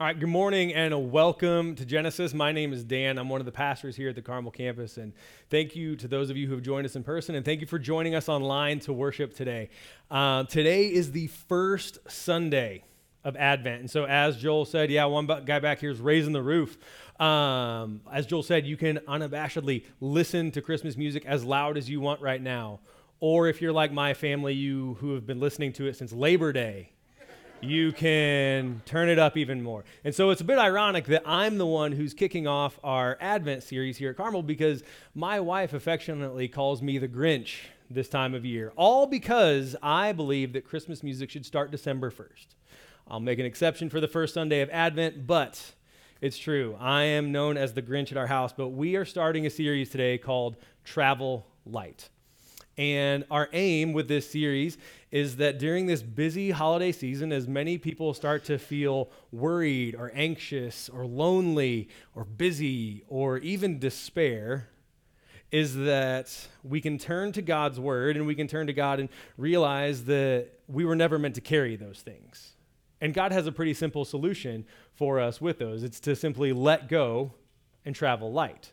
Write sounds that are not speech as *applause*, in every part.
All right, good morning and welcome to Genesis. My name is Dan. I'm one of the pastors here at the Carmel campus. And thank you to those of you who have joined us in person. And thank you for joining us online to worship today. Uh, today is the first Sunday of Advent. And so, as Joel said, yeah, one guy back here is raising the roof. Um, as Joel said, you can unabashedly listen to Christmas music as loud as you want right now. Or if you're like my family, you who have been listening to it since Labor Day you can turn it up even more. And so it's a bit ironic that I'm the one who's kicking off our Advent series here at Carmel because my wife affectionately calls me the Grinch this time of year, all because I believe that Christmas music should start December 1st. I'll make an exception for the first Sunday of Advent, but it's true. I am known as the Grinch at our house, but we are starting a series today called Travel Light. And our aim with this series is that during this busy holiday season, as many people start to feel worried or anxious or lonely or busy or even despair, is that we can turn to God's word and we can turn to God and realize that we were never meant to carry those things. And God has a pretty simple solution for us with those it's to simply let go and travel light.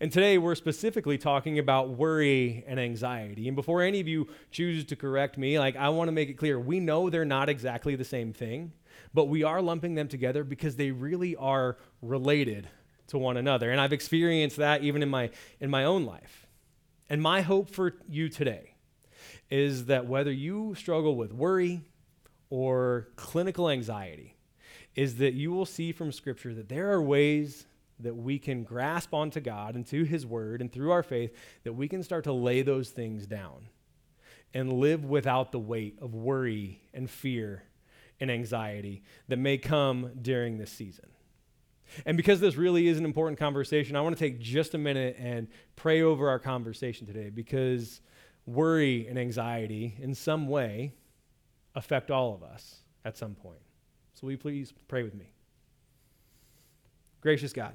And today we're specifically talking about worry and anxiety. And before any of you choose to correct me, like I want to make it clear, we know they're not exactly the same thing, but we are lumping them together because they really are related to one another. And I've experienced that even in my in my own life. And my hope for you today is that whether you struggle with worry or clinical anxiety, is that you will see from scripture that there are ways that we can grasp onto God and to His Word and through our faith, that we can start to lay those things down and live without the weight of worry and fear and anxiety that may come during this season. And because this really is an important conversation, I want to take just a minute and pray over our conversation today because worry and anxiety, in some way, affect all of us at some point. So, will you please pray with me? Gracious God,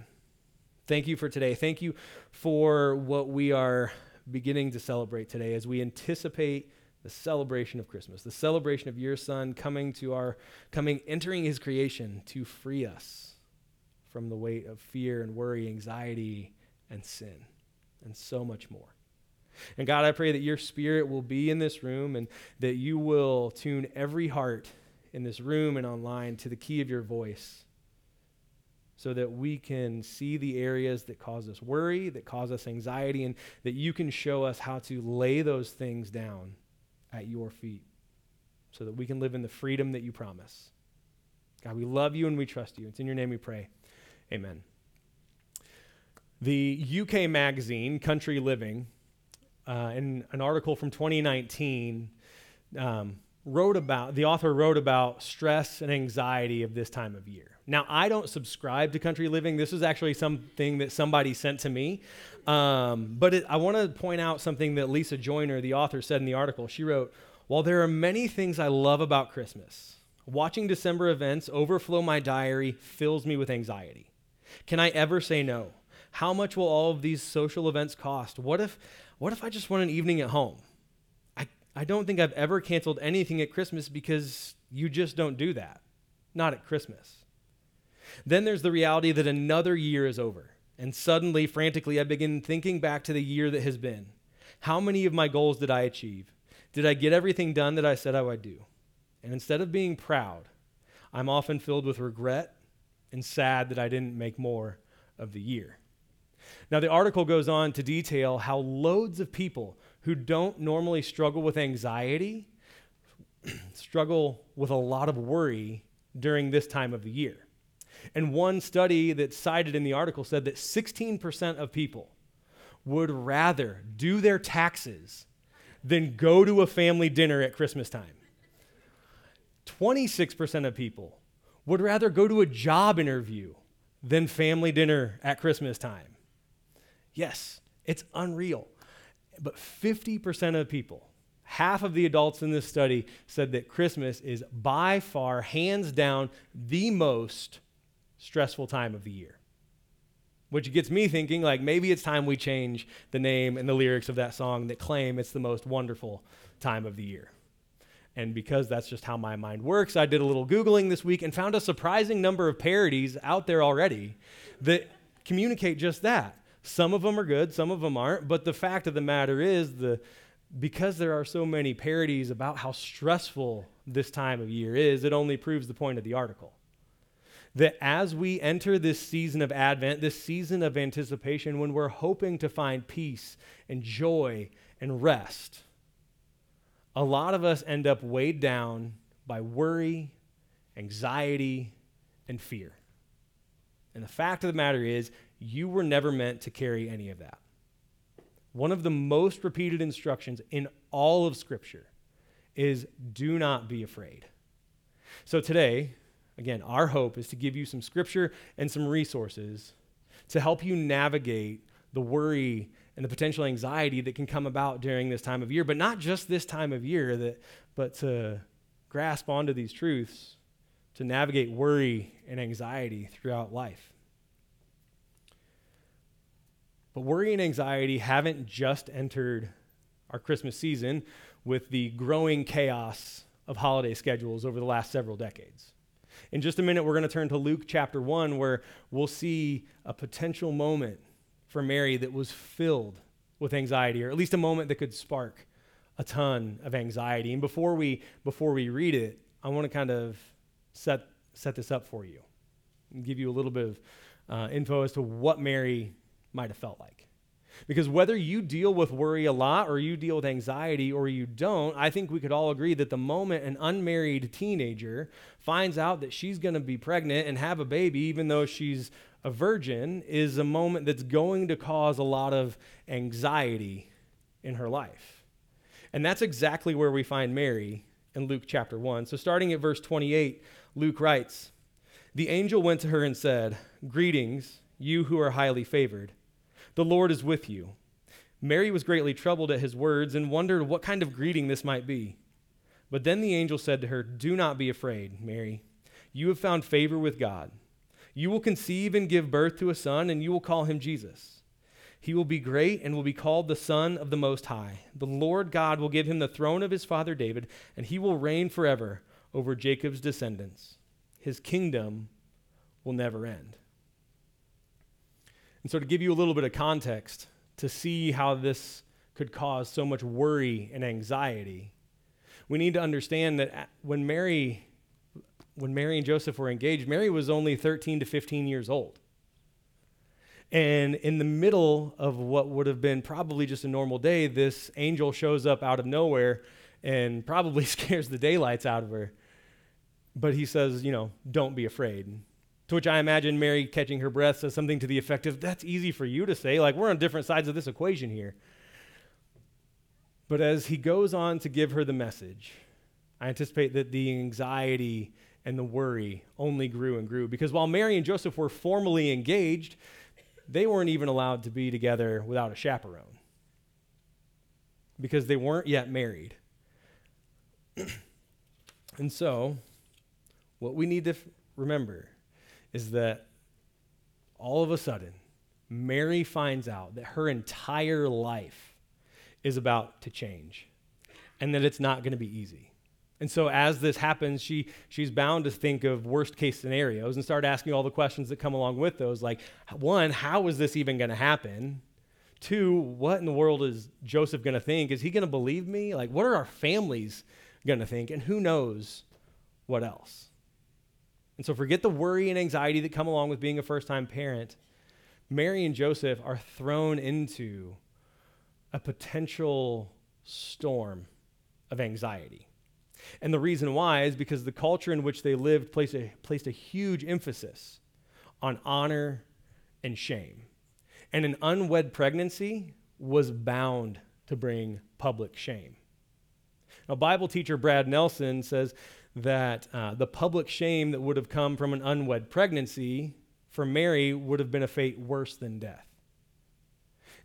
Thank you for today. Thank you for what we are beginning to celebrate today as we anticipate the celebration of Christmas, the celebration of your son coming to our coming entering his creation to free us from the weight of fear and worry, anxiety and sin and so much more. And God, I pray that your spirit will be in this room and that you will tune every heart in this room and online to the key of your voice so that we can see the areas that cause us worry, that cause us anxiety, and that you can show us how to lay those things down at your feet so that we can live in the freedom that you promise. God, we love you and we trust you. It's in your name we pray. Amen. The UK magazine, Country Living, uh, in an article from 2019, um, wrote about, the author wrote about stress and anxiety of this time of year. Now, I don't subscribe to country living. This is actually something that somebody sent to me. Um, but it, I want to point out something that Lisa Joyner, the author, said in the article. She wrote, While there are many things I love about Christmas, watching December events overflow my diary fills me with anxiety. Can I ever say no? How much will all of these social events cost? What if, what if I just want an evening at home? I, don't think I've ever canceled anything at Christmas because you just don't do that. Not at Christmas. Then there's the reality that another year is over. And suddenly, frantically, I begin thinking back to the year that has been. How many of my goals did I achieve? Did I get everything done that I said I would do? And instead of being proud, I'm often filled with regret and sad that I didn't make more of the year. Now, the article goes on to detail how loads of people who don't normally struggle with anxiety *clears throat* struggle with a lot of worry during this time of the year. And one study that's cited in the article said that 16% of people would rather do their taxes than go to a family dinner at Christmas time. 26% of people would rather go to a job interview than family dinner at Christmas time. Yes, it's unreal. But 50% of people, half of the adults in this study, said that Christmas is by far, hands down, the most stressful time of the year. Which gets me thinking, like, maybe it's time we change the name and the lyrics of that song that claim it's the most wonderful time of the year. And because that's just how my mind works, I did a little Googling this week and found a surprising number of parodies out there already that communicate just that. Some of them are good, some of them aren't. But the fact of the matter is, the, because there are so many parodies about how stressful this time of year is, it only proves the point of the article. That as we enter this season of Advent, this season of anticipation, when we're hoping to find peace and joy and rest, a lot of us end up weighed down by worry, anxiety, and fear. And the fact of the matter is, you were never meant to carry any of that. One of the most repeated instructions in all of Scripture is do not be afraid. So today, again, our hope is to give you some Scripture and some resources to help you navigate the worry and the potential anxiety that can come about during this time of year, but not just this time of year, that, but to grasp onto these truths, to navigate worry and anxiety throughout life. But worry and anxiety haven't just entered our Christmas season with the growing chaos of holiday schedules over the last several decades. In just a minute, we're going to turn to Luke chapter 1, where we'll see a potential moment for Mary that was filled with anxiety, or at least a moment that could spark a ton of anxiety. And before we before we read it, I want to kind of set set this up for you and give you a little bit of uh, info as to what Mary might have felt like. Because whether you deal with worry a lot or you deal with anxiety or you don't, I think we could all agree that the moment an unmarried teenager finds out that she's going to be pregnant and have a baby, even though she's a virgin is a moment that's going to cause a lot of anxiety in her life. And that's exactly where we find Mary in Luke chapter 1. So, starting at verse 28, Luke writes The angel went to her and said, Greetings, you who are highly favored. The Lord is with you. Mary was greatly troubled at his words and wondered what kind of greeting this might be. But then the angel said to her, Do not be afraid, Mary. You have found favor with God. You will conceive and give birth to a son, and you will call him Jesus. He will be great and will be called the Son of the Most High. The Lord God will give him the throne of his father David, and he will reign forever over Jacob's descendants. His kingdom will never end. And so, to give you a little bit of context to see how this could cause so much worry and anxiety, we need to understand that uh, when Mary when Mary and Joseph were engaged, Mary was only 13 to 15 years old. And in the middle of what would have been probably just a normal day, this angel shows up out of nowhere and probably *laughs* scares the daylights out of her. But he says, you know, don't be afraid. To which I imagine Mary catching her breath says something to the effect of, that's easy for you to say. Like, we're on different sides of this equation here. But as he goes on to give her the message, I anticipate that the anxiety and the worry only grew and grew. Because while Mary and Joseph were formally engaged, they weren't even allowed to be together without a chaperone because they weren't yet married. *clears throat* and so, what we need to f- remember is that all of a sudden, Mary finds out that her entire life is about to change and that it's not going to be easy. And so as this happens, she, she's bound to think of worst case scenarios and start asking all the questions that come along with those. Like, one, how is this even going to happen? Two, what in the world is Joseph going to think? Is he going to believe me? Like, what are our families going to think? And who knows what else? And so forget the worry and anxiety that come along with being a first time parent. Mary and Joseph are thrown into a potential storm of anxiety. And the reason why is because the culture in which they lived placed a, placed a huge emphasis on honor and shame. And an unwed pregnancy was bound to bring public shame. Now, Bible teacher Brad Nelson says that uh, the public shame that would have come from an unwed pregnancy for Mary would have been a fate worse than death.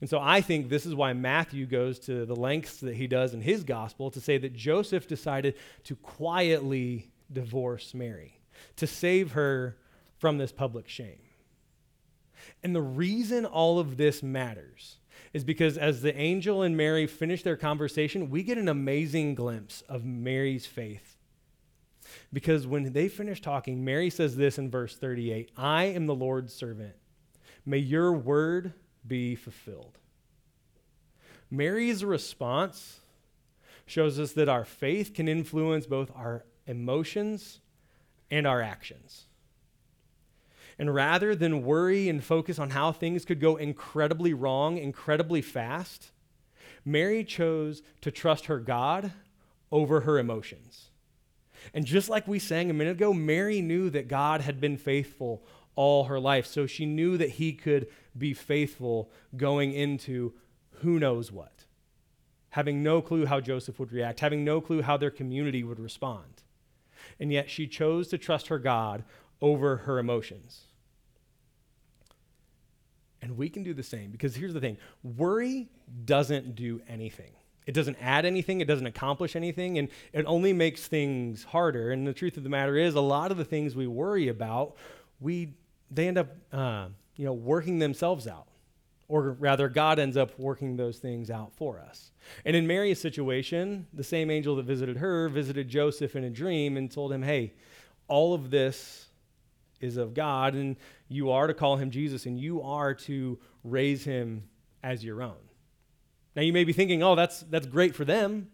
And so I think this is why Matthew goes to the lengths that he does in his gospel to say that Joseph decided to quietly divorce Mary, to save her from this public shame. And the reason all of this matters is because as the angel and Mary finish their conversation, we get an amazing glimpse of Mary's faith. Because when they finish talking, Mary says this in verse 38 I am the Lord's servant. May your word be fulfilled. Mary's response shows us that our faith can influence both our emotions and our actions. And rather than worry and focus on how things could go incredibly wrong, incredibly fast, Mary chose to trust her God over her emotions. And just like we sang a minute ago, Mary knew that God had been faithful all her life. So she knew that he could be faithful going into who knows what, having no clue how Joseph would react, having no clue how their community would respond. And yet she chose to trust her God over her emotions. And we can do the same because here's the thing worry doesn't do anything. It doesn't add anything, it doesn't accomplish anything, and it only makes things harder. And the truth of the matter is, a lot of the things we worry about, we, they end up uh, you know, working themselves out. Or rather, God ends up working those things out for us. And in Mary's situation, the same angel that visited her visited Joseph in a dream and told him, hey, all of this is of God, and you are to call him Jesus, and you are to raise him as your own. Now you may be thinking, oh, that's that's great for them,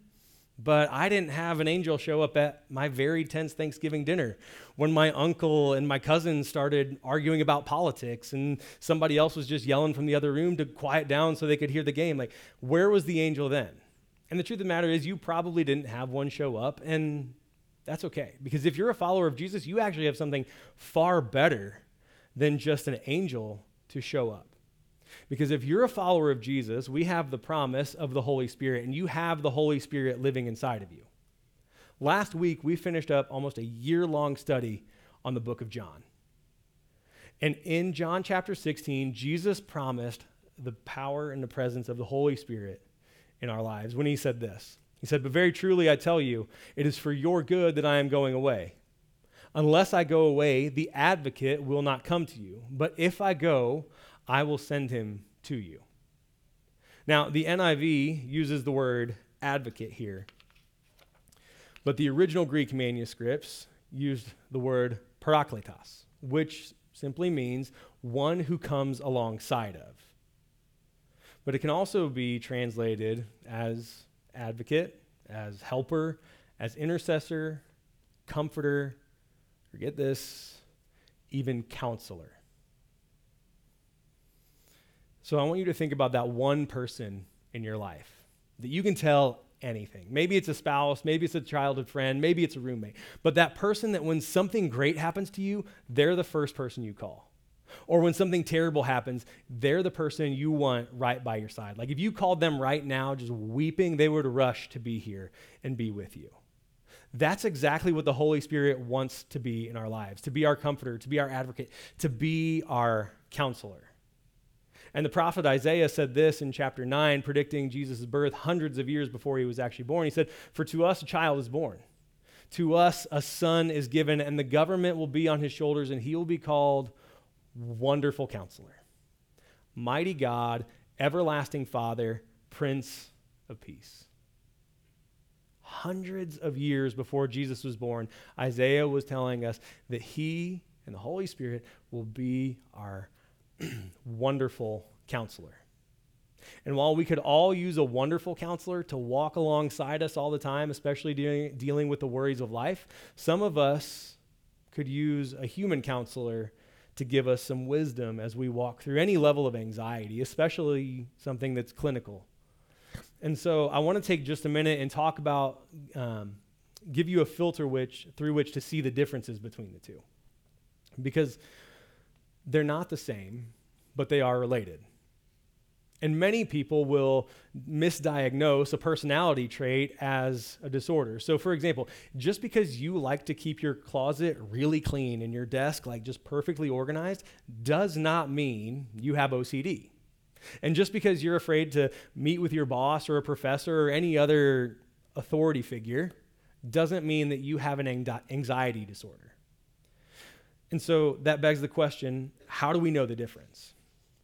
but I didn't have an angel show up at my very tense Thanksgiving dinner when my uncle and my cousin started arguing about politics and somebody else was just yelling from the other room to quiet down so they could hear the game. Like, where was the angel then? And the truth of the matter is, you probably didn't have one show up, and that's okay. Because if you're a follower of Jesus, you actually have something far better than just an angel to show up. Because if you're a follower of Jesus, we have the promise of the Holy Spirit, and you have the Holy Spirit living inside of you. Last week, we finished up almost a year long study on the book of John. And in John chapter 16, Jesus promised the power and the presence of the Holy Spirit in our lives when he said this he said, But very truly I tell you, it is for your good that I am going away. Unless I go away, the advocate will not come to you. But if I go, I will send him to you. Now, the NIV uses the word advocate here, but the original Greek manuscripts used the word parakletos, which simply means one who comes alongside of. But it can also be translated as advocate, as helper, as intercessor, comforter, forget this, even counselor. So I want you to think about that one person in your life that you can tell anything. Maybe it's a spouse, maybe it's a childhood friend, maybe it's a roommate. But that person that when something great happens to you, they're the first person you call. Or when something terrible happens, they're the person you want right by your side. Like if you called them right now, just weeping, they would rush to be here and be with you. That's exactly what the Holy Spirit wants to be in our lives to be our comforter, to be our advocate, to be our counselor. And the prophet Isaiah said this in chapter 9, predicting Jesus' birth hundreds of years before he was actually born. He said, For to us a child is born, to us a son is given, and the government will be on his shoulders, and he will be called Wonderful Counselor, Mighty God, Everlasting Father, Prince of Peace. Hundreds of years before Jesus was born, Isaiah was telling us that he and the Holy Spirit will be our *clears throat* wonderful counselor. And while we could all use a wonderful counselor to walk alongside us all the time, especially dealing, dealing with the worries of life, some of us could use a human counselor to give us some wisdom as we walk through any level of anxiety, especially something that's clinical. And so I want to take just a minute and talk about, um, give you a filter which, through which to see the differences between the two. Because they're not the same, but they are related. And many people will misdiagnose a personality trait as a disorder. So, for example, just because you like to keep your closet really clean and your desk like just perfectly organized does not mean you have OCD. And just because you're afraid to meet with your boss or a professor or any other authority figure doesn't mean that you have an anxiety disorder. And so that begs the question how do we know the difference?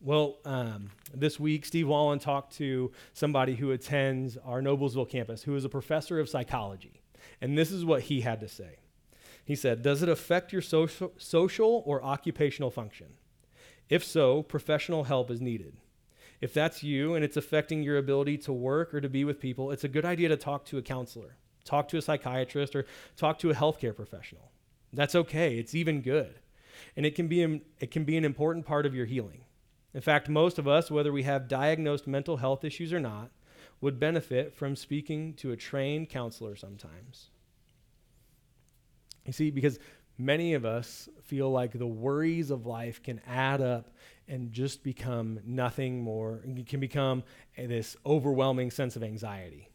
Well, um, this week, Steve Wallen talked to somebody who attends our Noblesville campus, who is a professor of psychology. And this is what he had to say. He said, Does it affect your social, social or occupational function? If so, professional help is needed. If that's you and it's affecting your ability to work or to be with people, it's a good idea to talk to a counselor, talk to a psychiatrist, or talk to a healthcare professional. That's okay. It's even good. And it can be, it can be an important part of your healing. In fact, most of us, whether we have diagnosed mental health issues or not, would benefit from speaking to a trained counselor sometimes. You see, because many of us feel like the worries of life can add up and just become nothing more, can become this overwhelming sense of anxiety.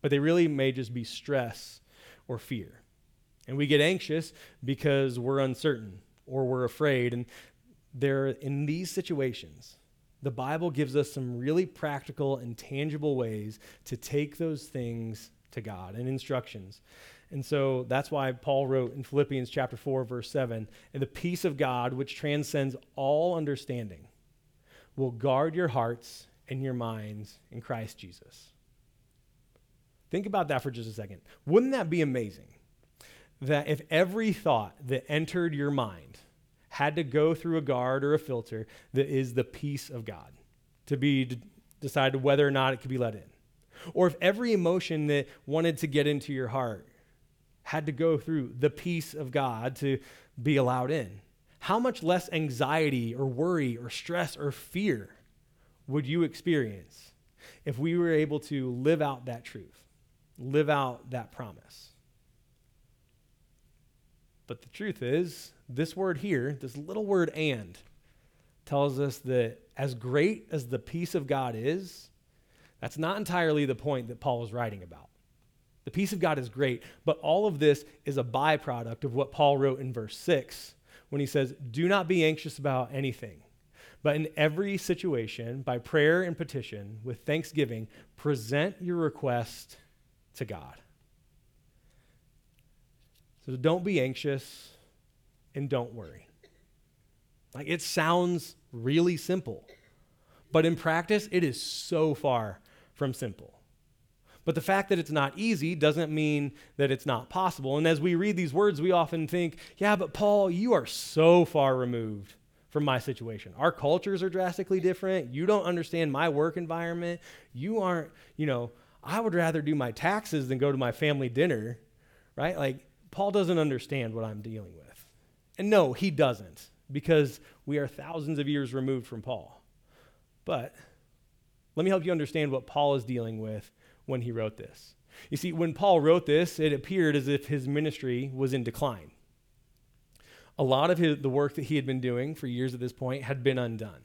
But they really may just be stress or fear. And we get anxious because we're uncertain or we're afraid. And there in these situations, the Bible gives us some really practical and tangible ways to take those things to God and instructions. And so that's why Paul wrote in Philippians chapter 4 verse 7, and the peace of God which transcends all understanding will guard your hearts and your minds in Christ Jesus. Think about that for just a second. Wouldn't that be amazing? That if every thought that entered your mind had to go through a guard or a filter that is the peace of God to be d- decided whether or not it could be let in. Or if every emotion that wanted to get into your heart had to go through the peace of God to be allowed in, how much less anxiety or worry or stress or fear would you experience if we were able to live out that truth, live out that promise? But the truth is, this word here, this little word and, tells us that as great as the peace of God is, that's not entirely the point that Paul is writing about. The peace of God is great, but all of this is a byproduct of what Paul wrote in verse 6 when he says, Do not be anxious about anything, but in every situation, by prayer and petition, with thanksgiving, present your request to God. So don't be anxious and don't worry. Like it sounds really simple, but in practice, it is so far from simple. But the fact that it's not easy doesn't mean that it's not possible. And as we read these words, we often think, yeah, but Paul, you are so far removed from my situation. Our cultures are drastically different. You don't understand my work environment. You aren't, you know, I would rather do my taxes than go to my family dinner, right? Like, Paul doesn't understand what I'm dealing with. And no, he doesn't, because we are thousands of years removed from Paul. But let me help you understand what Paul is dealing with when he wrote this. You see, when Paul wrote this, it appeared as if his ministry was in decline. A lot of his, the work that he had been doing for years at this point had been undone.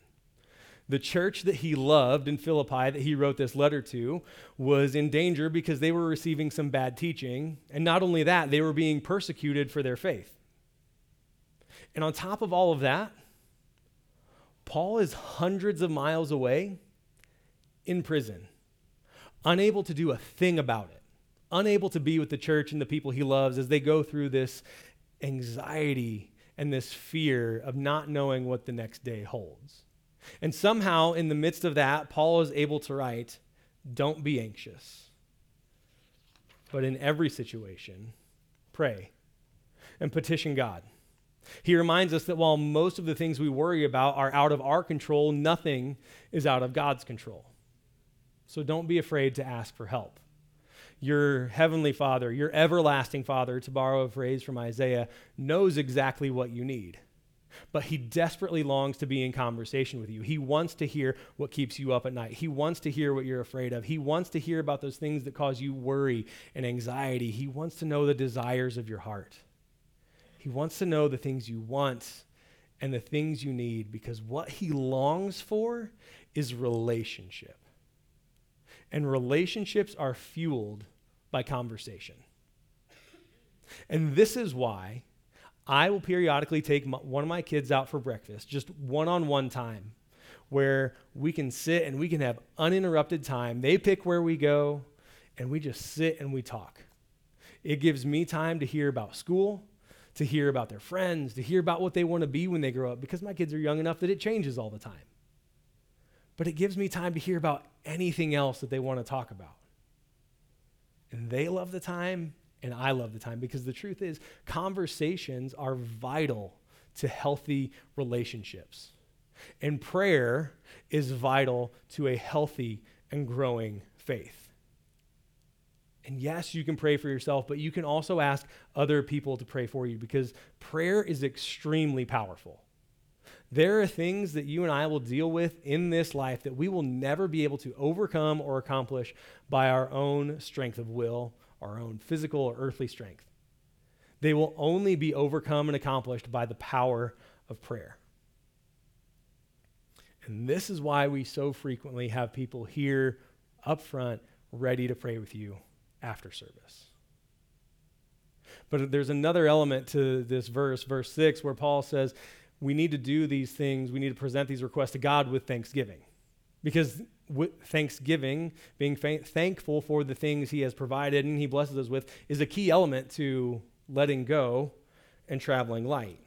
The church that he loved in Philippi, that he wrote this letter to, was in danger because they were receiving some bad teaching. And not only that, they were being persecuted for their faith. And on top of all of that, Paul is hundreds of miles away in prison, unable to do a thing about it, unable to be with the church and the people he loves as they go through this anxiety and this fear of not knowing what the next day holds. And somehow, in the midst of that, Paul is able to write, Don't be anxious. But in every situation, pray and petition God. He reminds us that while most of the things we worry about are out of our control, nothing is out of God's control. So don't be afraid to ask for help. Your heavenly Father, your everlasting Father, to borrow a phrase from Isaiah, knows exactly what you need. But he desperately longs to be in conversation with you. He wants to hear what keeps you up at night. He wants to hear what you're afraid of. He wants to hear about those things that cause you worry and anxiety. He wants to know the desires of your heart. He wants to know the things you want and the things you need because what he longs for is relationship. And relationships are fueled by conversation. And this is why I will periodically take my, one of my kids out for breakfast, just one on one time, where we can sit and we can have uninterrupted time. They pick where we go, and we just sit and we talk. It gives me time to hear about school to hear about their friends, to hear about what they want to be when they grow up, because my kids are young enough that it changes all the time. but it gives me time to hear about anything else that they want to talk about. And they love the time, and I love the time because the truth is, conversations are vital to healthy relationships. And prayer is vital to a healthy and growing faith. And yes, you can pray for yourself, but you can also ask other people to pray for you because prayer is extremely powerful. There are things that you and I will deal with in this life that we will never be able to overcome or accomplish by our own strength of will, our own physical or earthly strength. They will only be overcome and accomplished by the power of prayer. And this is why we so frequently have people here up front ready to pray with you after service. But there's another element to this verse, verse 6, where Paul says we need to do these things, we need to present these requests to God with thanksgiving. Because thanksgiving, being thankful for the things he has provided and he blesses us with, is a key element to letting go and traveling light.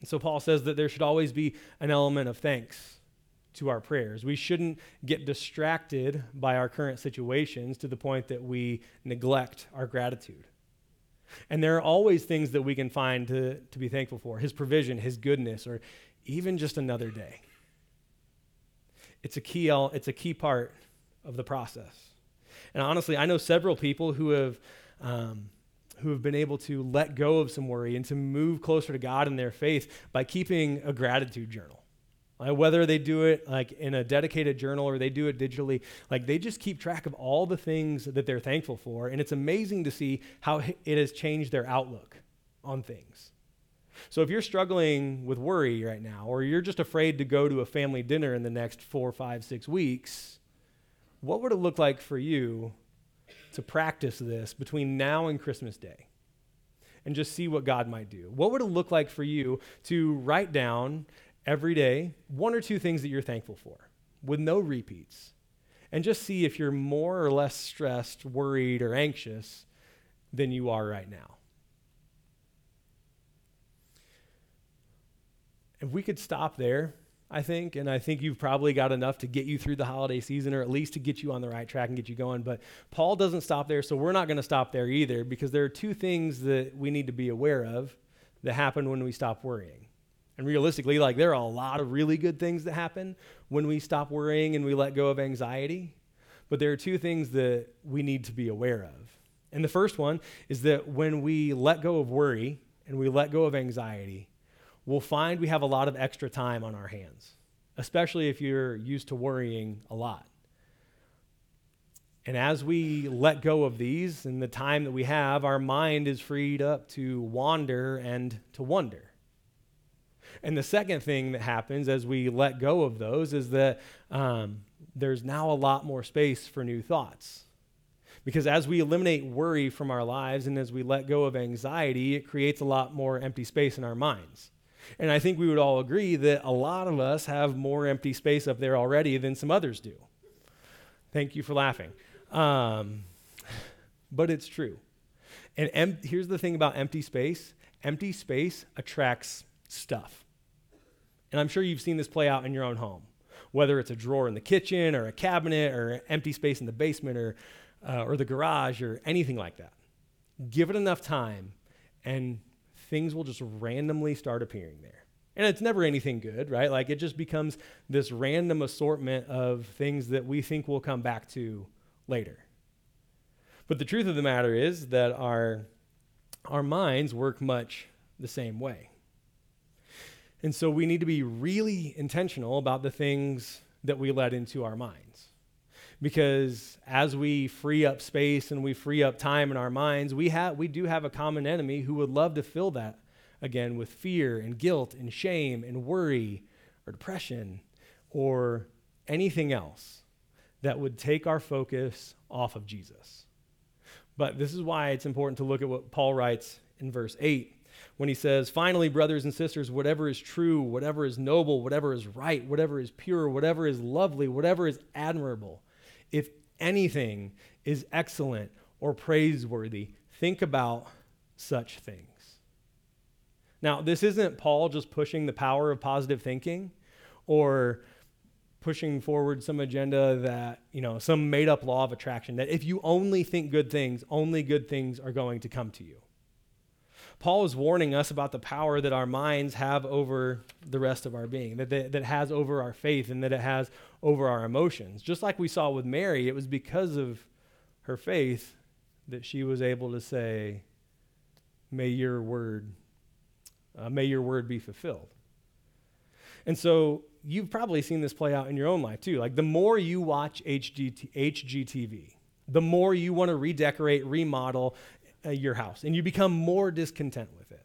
And so Paul says that there should always be an element of thanks to our prayers. We shouldn't get distracted by our current situations to the point that we neglect our gratitude. And there are always things that we can find to, to be thankful for His provision, His goodness, or even just another day. It's a key, it's a key part of the process. And honestly, I know several people who have, um, who have been able to let go of some worry and to move closer to God in their faith by keeping a gratitude journal. Like whether they do it like in a dedicated journal or they do it digitally, like they just keep track of all the things that they're thankful for. And it's amazing to see how it has changed their outlook on things. So if you're struggling with worry right now, or you're just afraid to go to a family dinner in the next four, five, six weeks, what would it look like for you to practice this between now and Christmas Day? And just see what God might do. What would it look like for you to write down every day one or two things that you're thankful for with no repeats and just see if you're more or less stressed, worried, or anxious than you are right now. If we could stop there, I think, and I think you've probably got enough to get you through the holiday season or at least to get you on the right track and get you going. But Paul doesn't stop there, so we're not going to stop there either because there are two things that we need to be aware of that happen when we stop worrying. And realistically, like there are a lot of really good things that happen when we stop worrying and we let go of anxiety. But there are two things that we need to be aware of. And the first one is that when we let go of worry and we let go of anxiety, we'll find we have a lot of extra time on our hands, especially if you're used to worrying a lot. And as we let go of these and the time that we have, our mind is freed up to wander and to wonder. And the second thing that happens as we let go of those is that um, there's now a lot more space for new thoughts. Because as we eliminate worry from our lives and as we let go of anxiety, it creates a lot more empty space in our minds. And I think we would all agree that a lot of us have more empty space up there already than some others do. Thank you for laughing. Um, but it's true. And em- here's the thing about empty space empty space attracts stuff. And I'm sure you've seen this play out in your own home, whether it's a drawer in the kitchen or a cabinet or empty space in the basement or, uh, or the garage or anything like that. Give it enough time, and things will just randomly start appearing there. And it's never anything good, right? Like it just becomes this random assortment of things that we think we'll come back to later. But the truth of the matter is that our, our minds work much the same way. And so we need to be really intentional about the things that we let into our minds. Because as we free up space and we free up time in our minds, we, have, we do have a common enemy who would love to fill that again with fear and guilt and shame and worry or depression or anything else that would take our focus off of Jesus. But this is why it's important to look at what Paul writes in verse 8 when he says, Finally, brothers and sisters, whatever is true, whatever is noble, whatever is right, whatever is pure, whatever is lovely, whatever is admirable, if anything is excellent or praiseworthy, think about such things. Now, this isn't Paul just pushing the power of positive thinking or pushing forward some agenda that, you know, some made up law of attraction that if you only think good things, only good things are going to come to you. Paul is warning us about the power that our minds have over the rest of our being, that, that, that has over our faith and that it has over our emotions. Just like we saw with Mary, it was because of her faith that she was able to say, May your word, uh, may your word be fulfilled. And so you've probably seen this play out in your own life too. Like the more you watch HGT, HGTV, the more you want to redecorate, remodel uh, your house, and you become more discontent with it.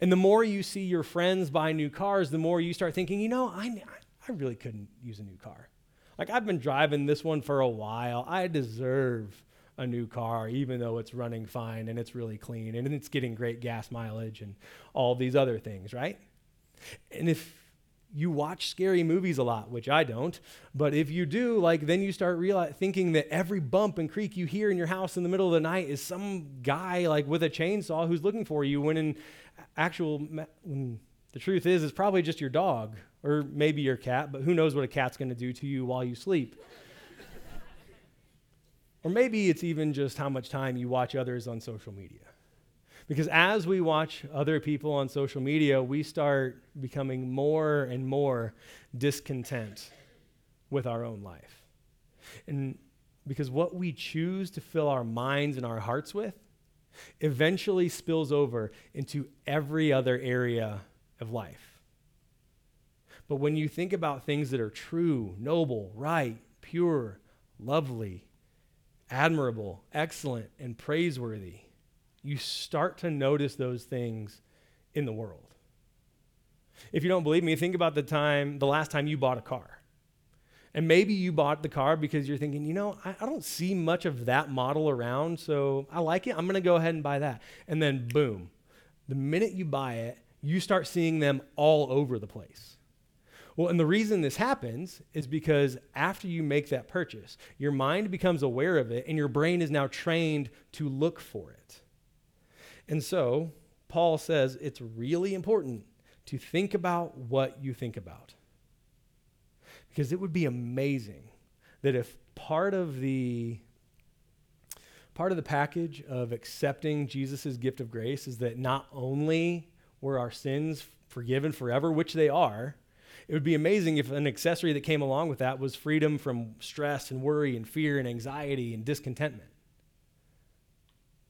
And the more you see your friends buy new cars, the more you start thinking, you know, I, I really couldn't use a new car. Like I've been driving this one for a while. I deserve a new car, even though it's running fine and it's really clean and it's getting great gas mileage and all these other things, right? And if you watch scary movies a lot, which I don't. But if you do, like, then you start realize, thinking that every bump and creak you hear in your house in the middle of the night is some guy like with a chainsaw who's looking for you. When in actual, when the truth is, it's probably just your dog or maybe your cat. But who knows what a cat's going to do to you while you sleep? *laughs* or maybe it's even just how much time you watch others on social media. Because as we watch other people on social media, we start becoming more and more discontent with our own life. And because what we choose to fill our minds and our hearts with eventually spills over into every other area of life. But when you think about things that are true, noble, right, pure, lovely, admirable, excellent, and praiseworthy, you start to notice those things in the world. If you don't believe me, think about the time, the last time you bought a car. And maybe you bought the car because you're thinking, you know, I, I don't see much of that model around, so I like it. I'm going to go ahead and buy that. And then, boom, the minute you buy it, you start seeing them all over the place. Well, and the reason this happens is because after you make that purchase, your mind becomes aware of it and your brain is now trained to look for it. And so, Paul says it's really important to think about what you think about. Because it would be amazing that if part of the part of the package of accepting Jesus' gift of grace is that not only were our sins forgiven forever, which they are, it would be amazing if an accessory that came along with that was freedom from stress and worry and fear and anxiety and discontentment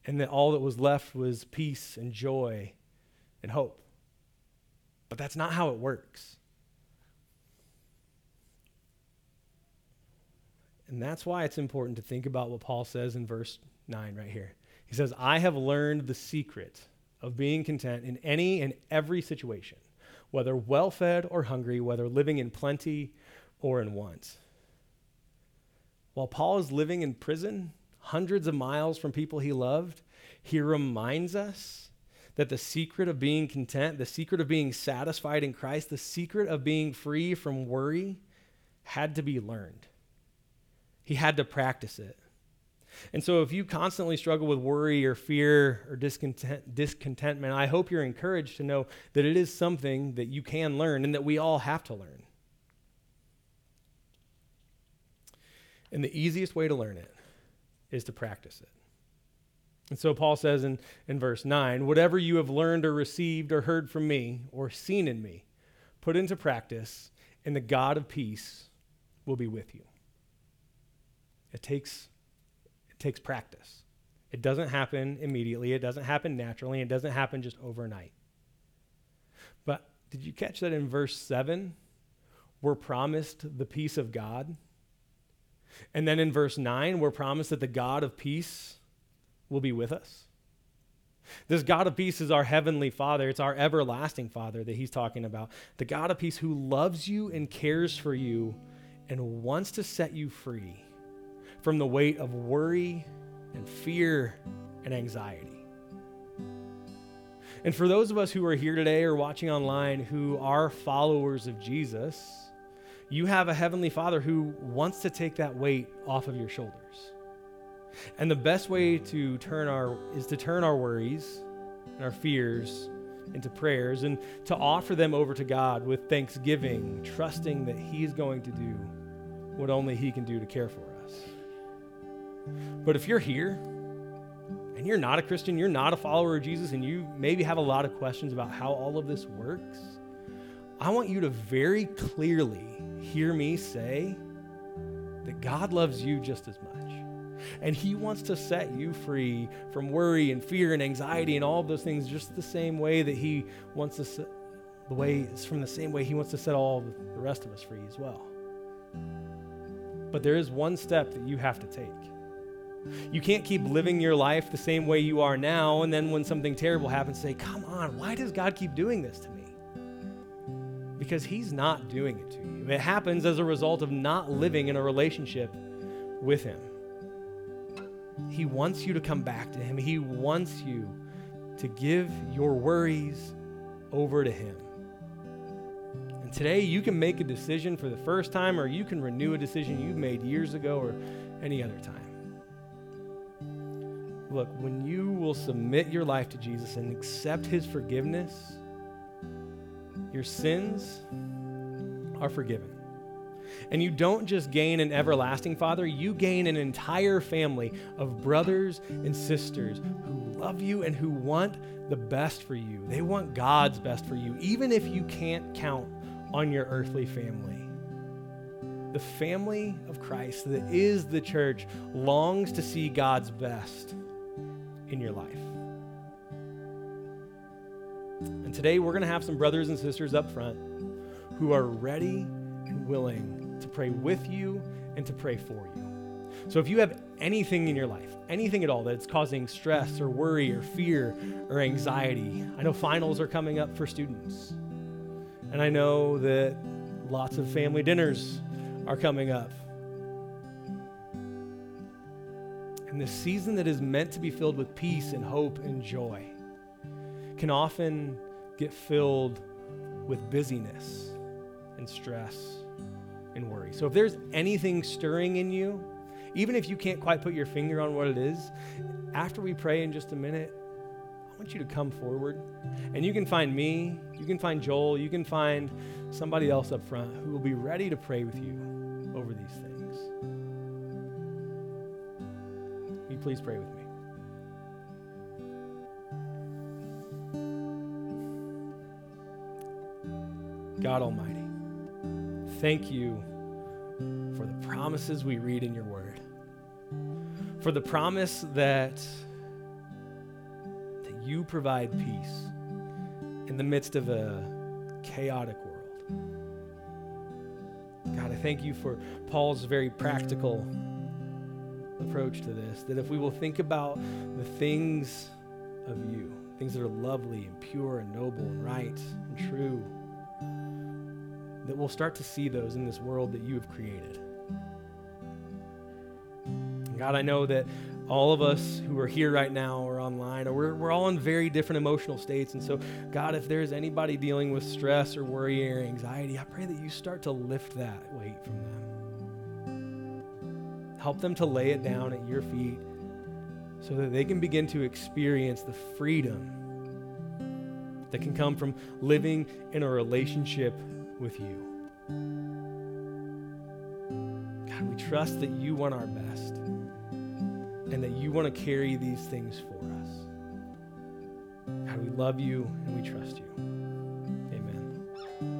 and that all that was left was peace and joy and hope. But that's not how it works. And that's why it's important to think about what Paul says in verse 9 right here. He says, I have learned the secret of being content in any and every situation, whether well fed or hungry, whether living in plenty or in want. While Paul is living in prison, hundreds of miles from people he loved, he reminds us that the secret of being content, the secret of being satisfied in Christ, the secret of being free from worry had to be learned. He had to practice it. And so, if you constantly struggle with worry or fear or discontent, discontentment, I hope you're encouraged to know that it is something that you can learn and that we all have to learn. And the easiest way to learn it is to practice it. And so Paul says in, in verse 9, whatever you have learned or received or heard from me or seen in me, put into practice, and the God of peace will be with you. It takes, it takes practice. It doesn't happen immediately, it doesn't happen naturally, it doesn't happen just overnight. But did you catch that in verse 7? We're promised the peace of God. And then in verse 9, we're promised that the God of peace will be with us. This God of peace is our heavenly Father. It's our everlasting Father that he's talking about. The God of peace who loves you and cares for you and wants to set you free from the weight of worry and fear and anxiety. And for those of us who are here today or watching online who are followers of Jesus, you have a heavenly Father who wants to take that weight off of your shoulders. And the best way to turn our is to turn our worries and our fears into prayers and to offer them over to God with thanksgiving, trusting that He's going to do what only He can do to care for us. But if you're here and you're not a Christian, you're not a follower of Jesus, and you maybe have a lot of questions about how all of this works, I want you to very clearly hear me say that God loves you just as much. And He wants to set you free from worry and fear and anxiety and all of those things just the same way that He wants to set, the way, from the same way He wants to set all the rest of us free as well. But there is one step that you have to take. You can't keep living your life the same way you are now, and then when something terrible happens, say, Come on, why does God keep doing this to me? Because He's not doing it to you. It happens as a result of not living in a relationship with Him. He wants you to come back to Him, He wants you to give your worries over to Him. And today you can make a decision for the first time, or you can renew a decision you've made years ago or any other time. Look, when you will submit your life to Jesus and accept his forgiveness, your sins are forgiven. And you don't just gain an everlasting Father, you gain an entire family of brothers and sisters who love you and who want the best for you. They want God's best for you, even if you can't count on your earthly family. The family of Christ that is the church longs to see God's best in your life. And today we're going to have some brothers and sisters up front who are ready and willing to pray with you and to pray for you. So if you have anything in your life, anything at all that's causing stress or worry or fear or anxiety, I know finals are coming up for students. And I know that lots of family dinners are coming up. And the season that is meant to be filled with peace and hope and joy can often get filled with busyness and stress and worry. So if there's anything stirring in you, even if you can't quite put your finger on what it is, after we pray in just a minute, I want you to come forward. And you can find me, you can find Joel, you can find somebody else up front who will be ready to pray with you over these things. Will you please pray with me? God Almighty, thank you for the promises we read in your word. For the promise that, that you provide peace in the midst of a chaotic world. God, I thank you for Paul's very practical approach to this. That if we will think about the things of you, things that are lovely and pure and noble and right and true, that we'll start to see those in this world that you have created. God, I know that all of us who are here right now or online, or we're, we're all in very different emotional states. And so, God, if there's anybody dealing with stress or worry or anxiety, I pray that you start to lift that weight from them. Help them to lay it down at your feet so that they can begin to experience the freedom that can come from living in a relationship with you. God, we trust that you want our best and that you want to carry these things for us. God, we love you and we trust you.